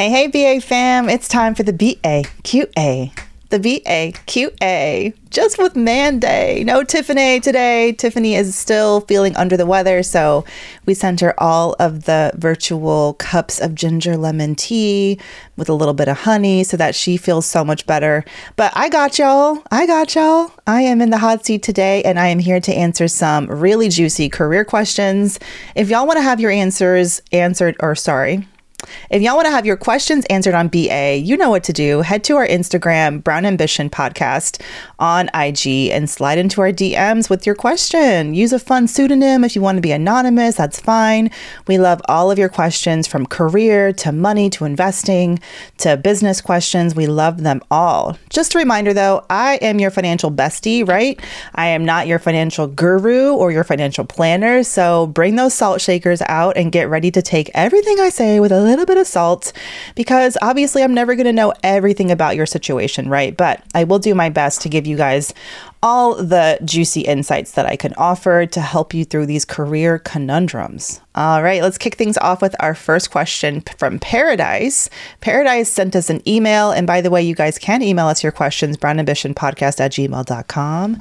Hey, hey, BA fam, it's time for the BAQA. The BAQA, just with Mandi. No Tiffany today. Tiffany is still feeling under the weather, so we sent her all of the virtual cups of ginger lemon tea with a little bit of honey so that she feels so much better. But I got y'all. I got y'all. I am in the hot seat today and I am here to answer some really juicy career questions. If y'all want to have your answers answered, or sorry, if y'all want to have your questions answered on BA, you know what to do. Head to our Instagram, Brown Ambition Podcast on IG, and slide into our DMs with your question. Use a fun pseudonym if you want to be anonymous, that's fine. We love all of your questions from career to money to investing to business questions. We love them all. Just a reminder though, I am your financial bestie, right? I am not your financial guru or your financial planner. So bring those salt shakers out and get ready to take everything I say with a little bit of salt because obviously I'm never going to know everything about your situation, right? But I will do my best to give you guys all the juicy insights that I can offer to help you through these career conundrums. All right, let's kick things off with our first question from Paradise. Paradise sent us an email. And by the way, you guys can email us your questions, brownambitionpodcast at gmail.com.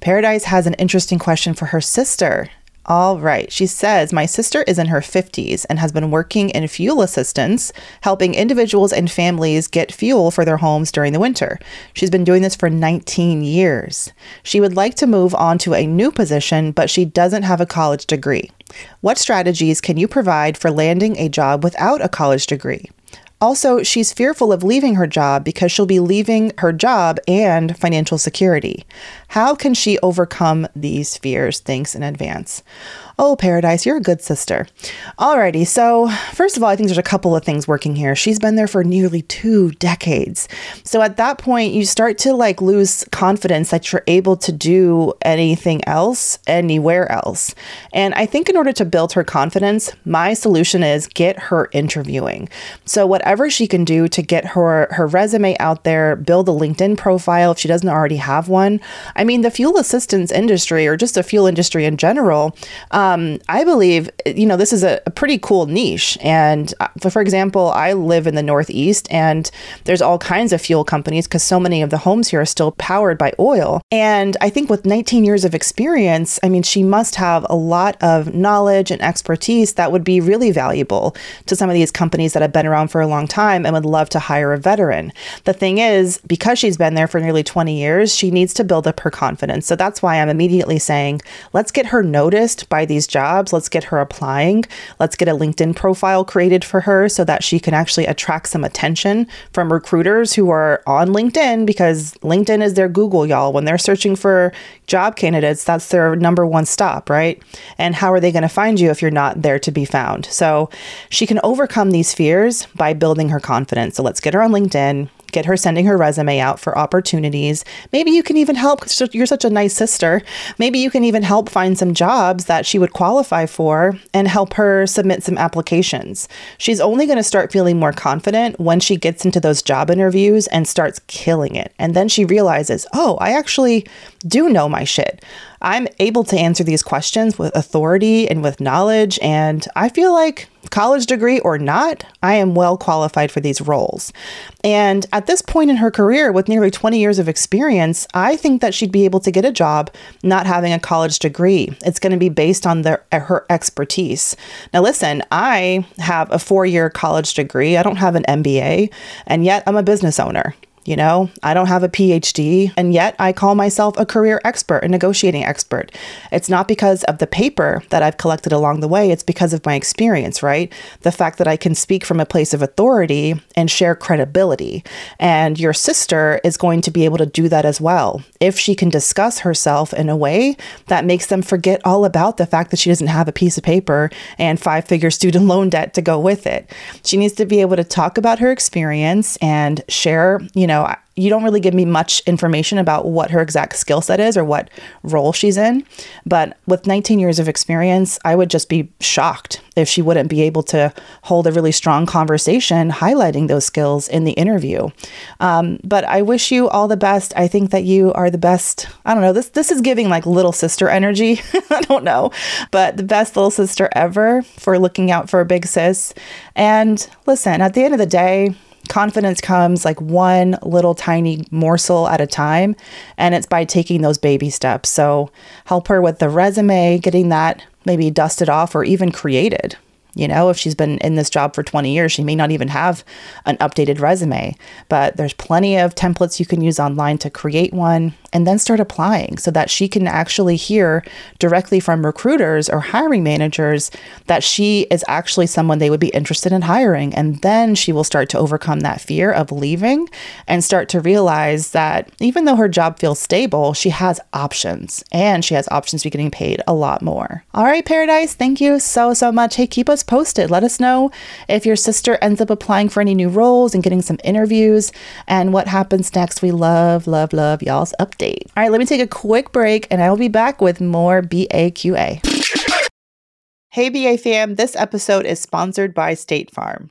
Paradise has an interesting question for her sister. All right. She says, My sister is in her 50s and has been working in fuel assistance, helping individuals and families get fuel for their homes during the winter. She's been doing this for 19 years. She would like to move on to a new position, but she doesn't have a college degree. What strategies can you provide for landing a job without a college degree? Also, she's fearful of leaving her job because she'll be leaving her job and financial security. How can she overcome these fears? Thanks in advance. Oh, Paradise, you're a good sister. Alrighty, so first of all, I think there's a couple of things working here. She's been there for nearly two decades. So at that point, you start to like lose confidence that you're able to do anything else anywhere else. And I think in order to build her confidence, my solution is get her interviewing. So whatever she can do to get her her resume out there, build a LinkedIn profile if she doesn't already have one. I mean, the fuel assistance industry or just the fuel industry in general. Um, um, I believe, you know, this is a, a pretty cool niche. And uh, for, example, I live in the Northeast and there's all kinds of fuel companies because so many of the homes here are still powered by oil. And I think with 19 years of experience, I mean, she must have a lot of knowledge and expertise that would be really valuable to some of these companies that have been around for a long time and would love to hire a veteran. The thing is, because she's been there for nearly 20 years, she needs to build up her confidence. So that's why I'm immediately saying, let's get her noticed by these jobs. Let's get her applying. Let's get a LinkedIn profile created for her so that she can actually attract some attention from recruiters who are on LinkedIn because LinkedIn is their Google, y'all. When they're searching for job candidates, that's their number one stop, right? And how are they going to find you if you're not there to be found? So she can overcome these fears by building her confidence. So let's get her on LinkedIn get her sending her resume out for opportunities. Maybe you can even help. You're such a nice sister. Maybe you can even help find some jobs that she would qualify for and help her submit some applications. She's only going to start feeling more confident when she gets into those job interviews and starts killing it. And then she realizes, oh, I actually do know my shit. I'm able to answer these questions with authority and with knowledge. And I feel like, college degree or not, I am well qualified for these roles. And at this point in her career, with nearly 20 years of experience, I think that she'd be able to get a job not having a college degree. It's going to be based on the, eh, her expertise. Now, listen, I have a four year college degree, I don't have an MBA, and yet I'm a business owner. You know, I don't have a PhD, and yet I call myself a career expert, a negotiating expert. It's not because of the paper that I've collected along the way, it's because of my experience, right? The fact that I can speak from a place of authority and share credibility. And your sister is going to be able to do that as well if she can discuss herself in a way that makes them forget all about the fact that she doesn't have a piece of paper and five figure student loan debt to go with it. She needs to be able to talk about her experience and share, you know, know, you don't really give me much information about what her exact skill set is or what role she's in. But with 19 years of experience, I would just be shocked if she wouldn't be able to hold a really strong conversation highlighting those skills in the interview. Um, but I wish you all the best. I think that you are the best. I don't know. This this is giving like little sister energy. I don't know, but the best little sister ever for looking out for a big sis. And listen, at the end of the day confidence comes like one little tiny morsel at a time, and it's by taking those baby steps. So help her with the resume, getting that maybe dusted off or even created. You know, if she's been in this job for 20 years, she may not even have an updated resume, but there's plenty of templates you can use online to create one and then start applying so that she can actually hear directly from recruiters or hiring managers that she is actually someone they would be interested in hiring. And then she will start to overcome that fear of leaving and start to realize that even though her job feels stable, she has options and she has options to be getting paid a lot more. All right, Paradise, thank you so, so much. Hey, keep us posted. Let us know if your sister ends up applying for any new roles and getting some interviews and what happens next. We love, love, love y'all's update. All right, let me take a quick break and I will be back with more BAQA. Hey, BA fam, this episode is sponsored by State Farm.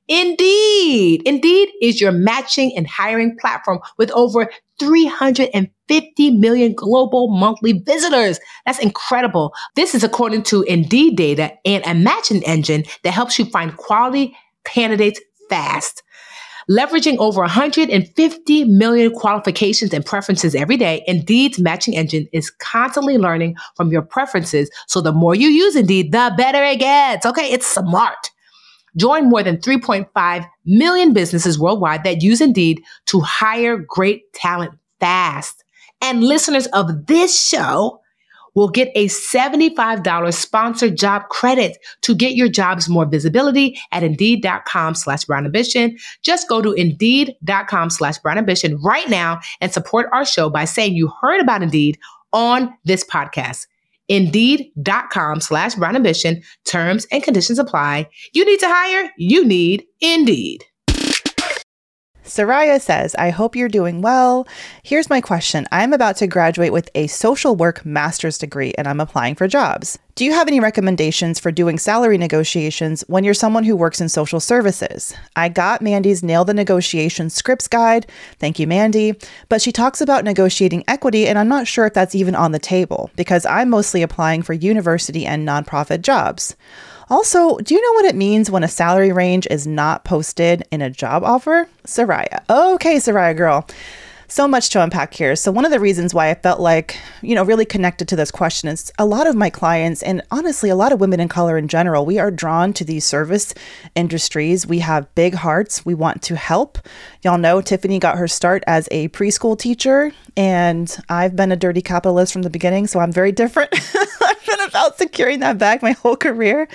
Indeed. Indeed is your matching and hiring platform with over 350 million global monthly visitors. That's incredible. This is according to Indeed data and a matching engine that helps you find quality candidates fast. Leveraging over 150 million qualifications and preferences every day, Indeed's matching engine is constantly learning from your preferences. So the more you use Indeed, the better it gets. Okay, it's smart. Join more than 3.5 million businesses worldwide that use Indeed to hire great talent fast. And listeners of this show will get a $75 sponsored job credit to get your jobs more visibility at indeed.com slash brown ambition. Just go to indeed.com slash brown ambition right now and support our show by saying you heard about Indeed on this podcast. Indeed.com slash brown ambition. Terms and conditions apply. You need to hire, you need Indeed. Soraya says, I hope you're doing well. Here's my question I'm about to graduate with a social work master's degree and I'm applying for jobs. Do you have any recommendations for doing salary negotiations when you're someone who works in social services? I got Mandi's Nail the Negotiation Scripts Guide. Thank you, Mandi. But she talks about negotiating equity, and I'm not sure if that's even on the table because I'm mostly applying for university and nonprofit jobs. Also, do you know what it means when a salary range is not posted in a job offer? Soraya. Okay, Soraya girl. So much to unpack here. So, one of the reasons why I felt like, you know, really connected to this question is a lot of my clients, and honestly, a lot of women in color in general, we are drawn to these service industries. We have big hearts. We want to help. Y'all know Tiffany got her start as a preschool teacher, and I've been a dirty capitalist from the beginning, so I'm very different. About securing that bag my whole career.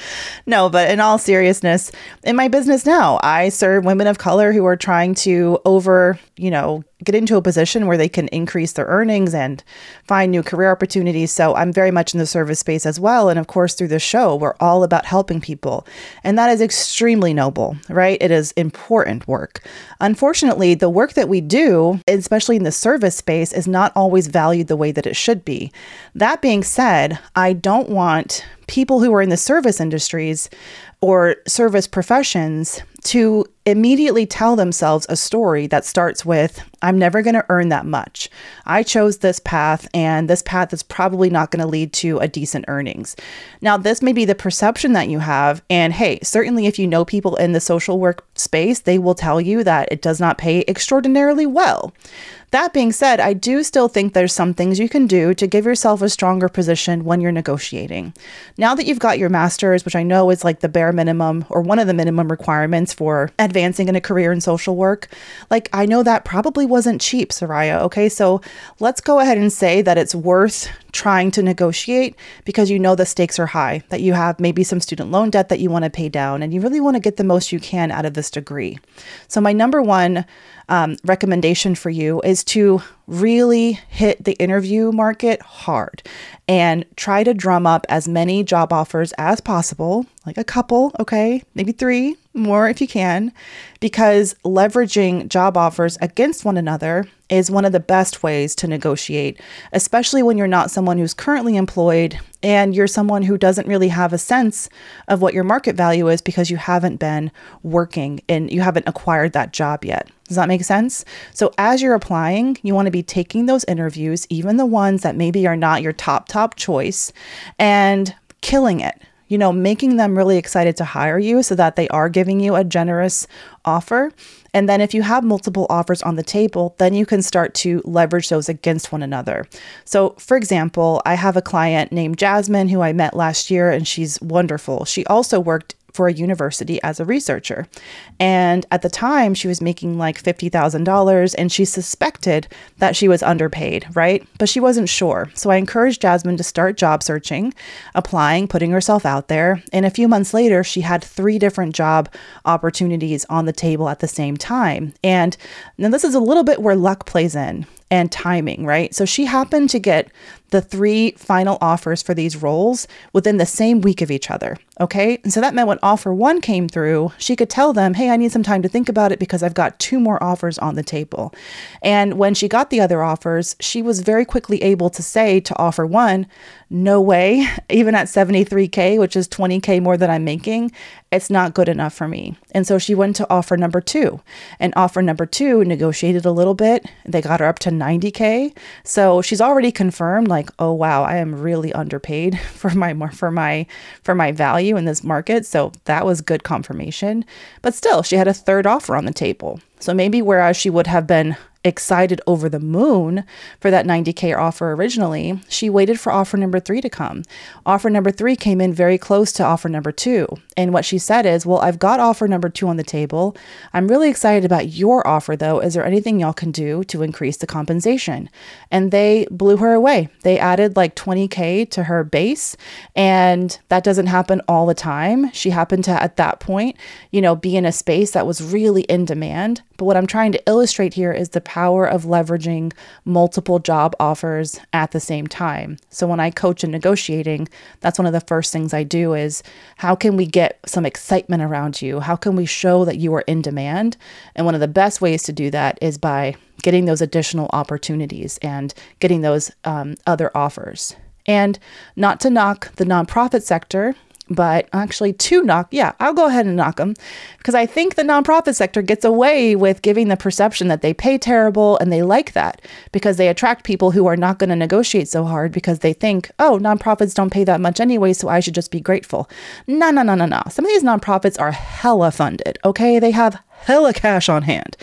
No, but in all seriousness, in my business now, I serve women of color who are trying to over, you know, get into a position where they can increase their earnings and find new career opportunities. So I'm very much in the service space as well. And of course, through the show, we're all about helping people. And that is extremely noble, right? It is important work. Unfortunately, the work that we do, especially in the service space, is not always valued the way that it should be. That being said, I don't want people who are in the service industries or service professions to immediately tell themselves a story that starts with, I'm never going to earn that much. I chose this path, and this path is probably not going to lead to a decent earnings. Now, this may be the perception that you have. And hey, certainly if you know people in the social work space, they will tell you that it does not pay extraordinarily well. That being said, I do still think there's some things you can do to give yourself a stronger position when you're negotiating. Now that you've got your master's, which I know is like the bare minimum or one of the minimum requirements for advancing in a career in social work, like I know that probably wasn't cheap, Soraya. Okay, so let's go ahead and say that it's worth trying to negotiate because you know the stakes are high, that you have maybe some student loan debt that you want to pay down, and you really want to get the most you can out of this degree. So, my number one um, recommendation for you is to really hit the interview market hard and try to drum up as many job offers as possible, like a couple, okay, maybe three more if you can, because leveraging job offers against one another is one of the best ways to negotiate, especially when you're not someone who's currently employed and you're someone who doesn't really have a sense of what your market value is because you haven't been working and you haven't acquired that job yet. Does that make sense? So, as you're applying, you want to be taking those interviews, even the ones that maybe are not your top, top choice, and killing it you know, making them really excited to hire you so that they are giving you a generous offer. And then if you have multiple offers on the table, then you can start to leverage those against one another. So, for example, I have a client named Jasmine who I met last year and she's wonderful. She also worked for a university as a researcher. And at the time, she was making like $50,000 and she suspected that she was underpaid, right? But she wasn't sure. So I encouraged Jasmine to start job searching, applying, putting herself out there. And a few months later, she had three different job opportunities on the table at the same time. And now this is a little bit where luck plays in and timing, right? So she happened to get the three final offers for these roles within the same week of each other. Okay. And so that meant when offer one came through, she could tell them, hey, I need some time to think about it because I've got two more offers on the table. And when she got the other offers, she was very quickly able to say to offer one, no way, even at 73K, which is 20K more than I'm making, it's not good enough for me. And so she went to offer number two. And offer number two negotiated a little bit. They got her up to 90K. So she's already confirmed, like, oh wow, I am really underpaid for my for my for my value in this market. So that was good confirmation. But still, she had a third offer on the table. So maybe whereas she would have been excited over the moon for that 90K offer originally, she waited for offer number three to come. Offer number three came in very close to offer number two. And what she said is, Well, I've got offer number two on the table. I'm really excited about your offer, though. Is there anything y'all can do to increase the compensation? And they blew her away. They added like 20K to her base. And that doesn't happen all the time. She happened to, at that point, you know, be in a space that was really in demand. But what I'm trying to illustrate here is the power of leveraging multiple job offers at the same time. So when I coach in negotiating, that's one of the first things I do is how can we get some excitement around you? How can we show that you are in demand? And one of the best ways to do that is by getting those additional opportunities and getting those um, other offers. And not to knock the nonprofit sector, but actually to knock yeah i'll go ahead and knock them because i think the nonprofit sector gets away with giving the perception that they pay terrible and they like that because they attract people who are not going to negotiate so hard because they think oh nonprofits don't pay that much anyway so i should just be grateful. No no no no no. Some of these nonprofits are hella funded okay? They have hella cash on hand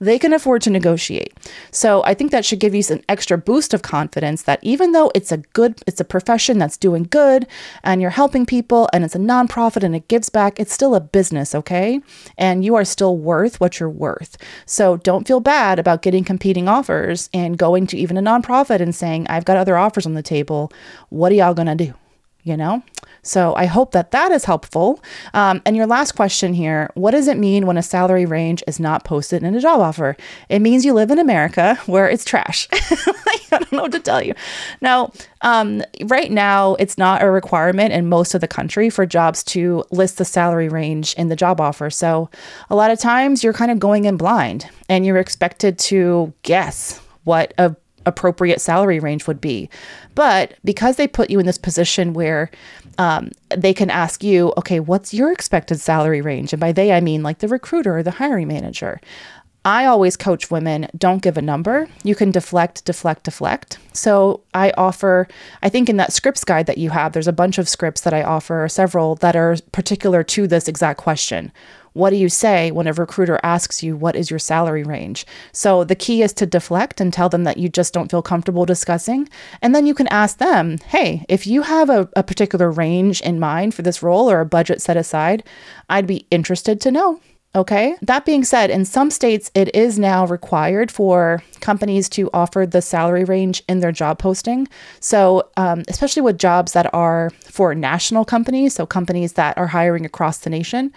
they can afford to negotiate. So I think that should give you an extra boost of confidence that even though it's a good, it's a profession that's doing good and you're helping people and it's a nonprofit and it gives back, it's still a business, okay? And you are still worth what you're worth. So don't feel bad about getting competing offers and going to even a nonprofit and saying, I've got other offers on the table. What are y'all gonna do? You know? So I hope that that is helpful. Um, and your last question here what does it mean when a salary range is not posted in a job offer? It means you live in America where it's trash. I don't know what to tell you. Now, um, right now, it's not a requirement in most of the country for jobs to list the salary range in the job offer. So a lot of times you're kind of going in blind and you're expected to guess what a appropriate salary range would be. But because they put you in this position where um, they can ask you, okay, what's your expected salary range? And by they, I mean like the recruiter or the hiring manager. I always coach women don't give a number. You can deflect, deflect, deflect. So I offer, I think in that scripts guide that you have, there's a bunch of scripts that I offer, several that are particular to this exact question. What do you say when a recruiter asks you, What is your salary range? So the key is to deflect and tell them that you just don't feel comfortable discussing. And then you can ask them, Hey, if you have a, a particular range in mind for this role or a budget set aside, I'd be interested to know. Okay. That being said, in some states, it is now required for companies to offer the salary range in their job posting. So, um, especially with jobs that are for national companies, so companies that are hiring across the nation,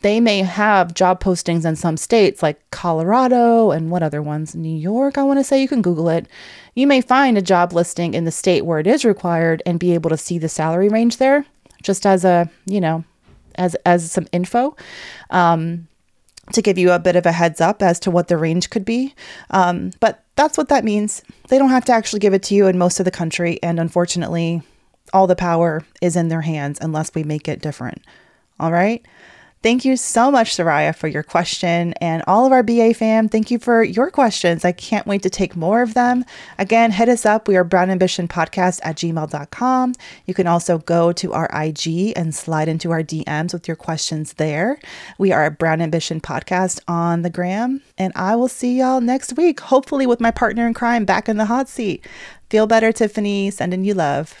they may have job postings in some states like Colorado and what other ones? New York, I want to say. You can Google it. You may find a job listing in the state where it is required and be able to see the salary range there, just as a, you know, as, as some info. Um, to give you a bit of a heads up as to what the range could be. Um, but that's what that means. They don't have to actually give it to you in most of the country. And unfortunately, all the power is in their hands unless we make it different. All right. Thank you so much, Soraya, for your question. And all of our BA fam, thank you for your questions. I can't wait to take more of them. Again, hit us up. We are Brown Ambition Podcast at gmail.com. You can also go to our IG and slide into our DMs with your questions there. We are Brown Ambition Podcast on the gram. And I will see y'all next week, hopefully with my partner in crime back in the hot seat. Feel better, Tiffany. Sending you love.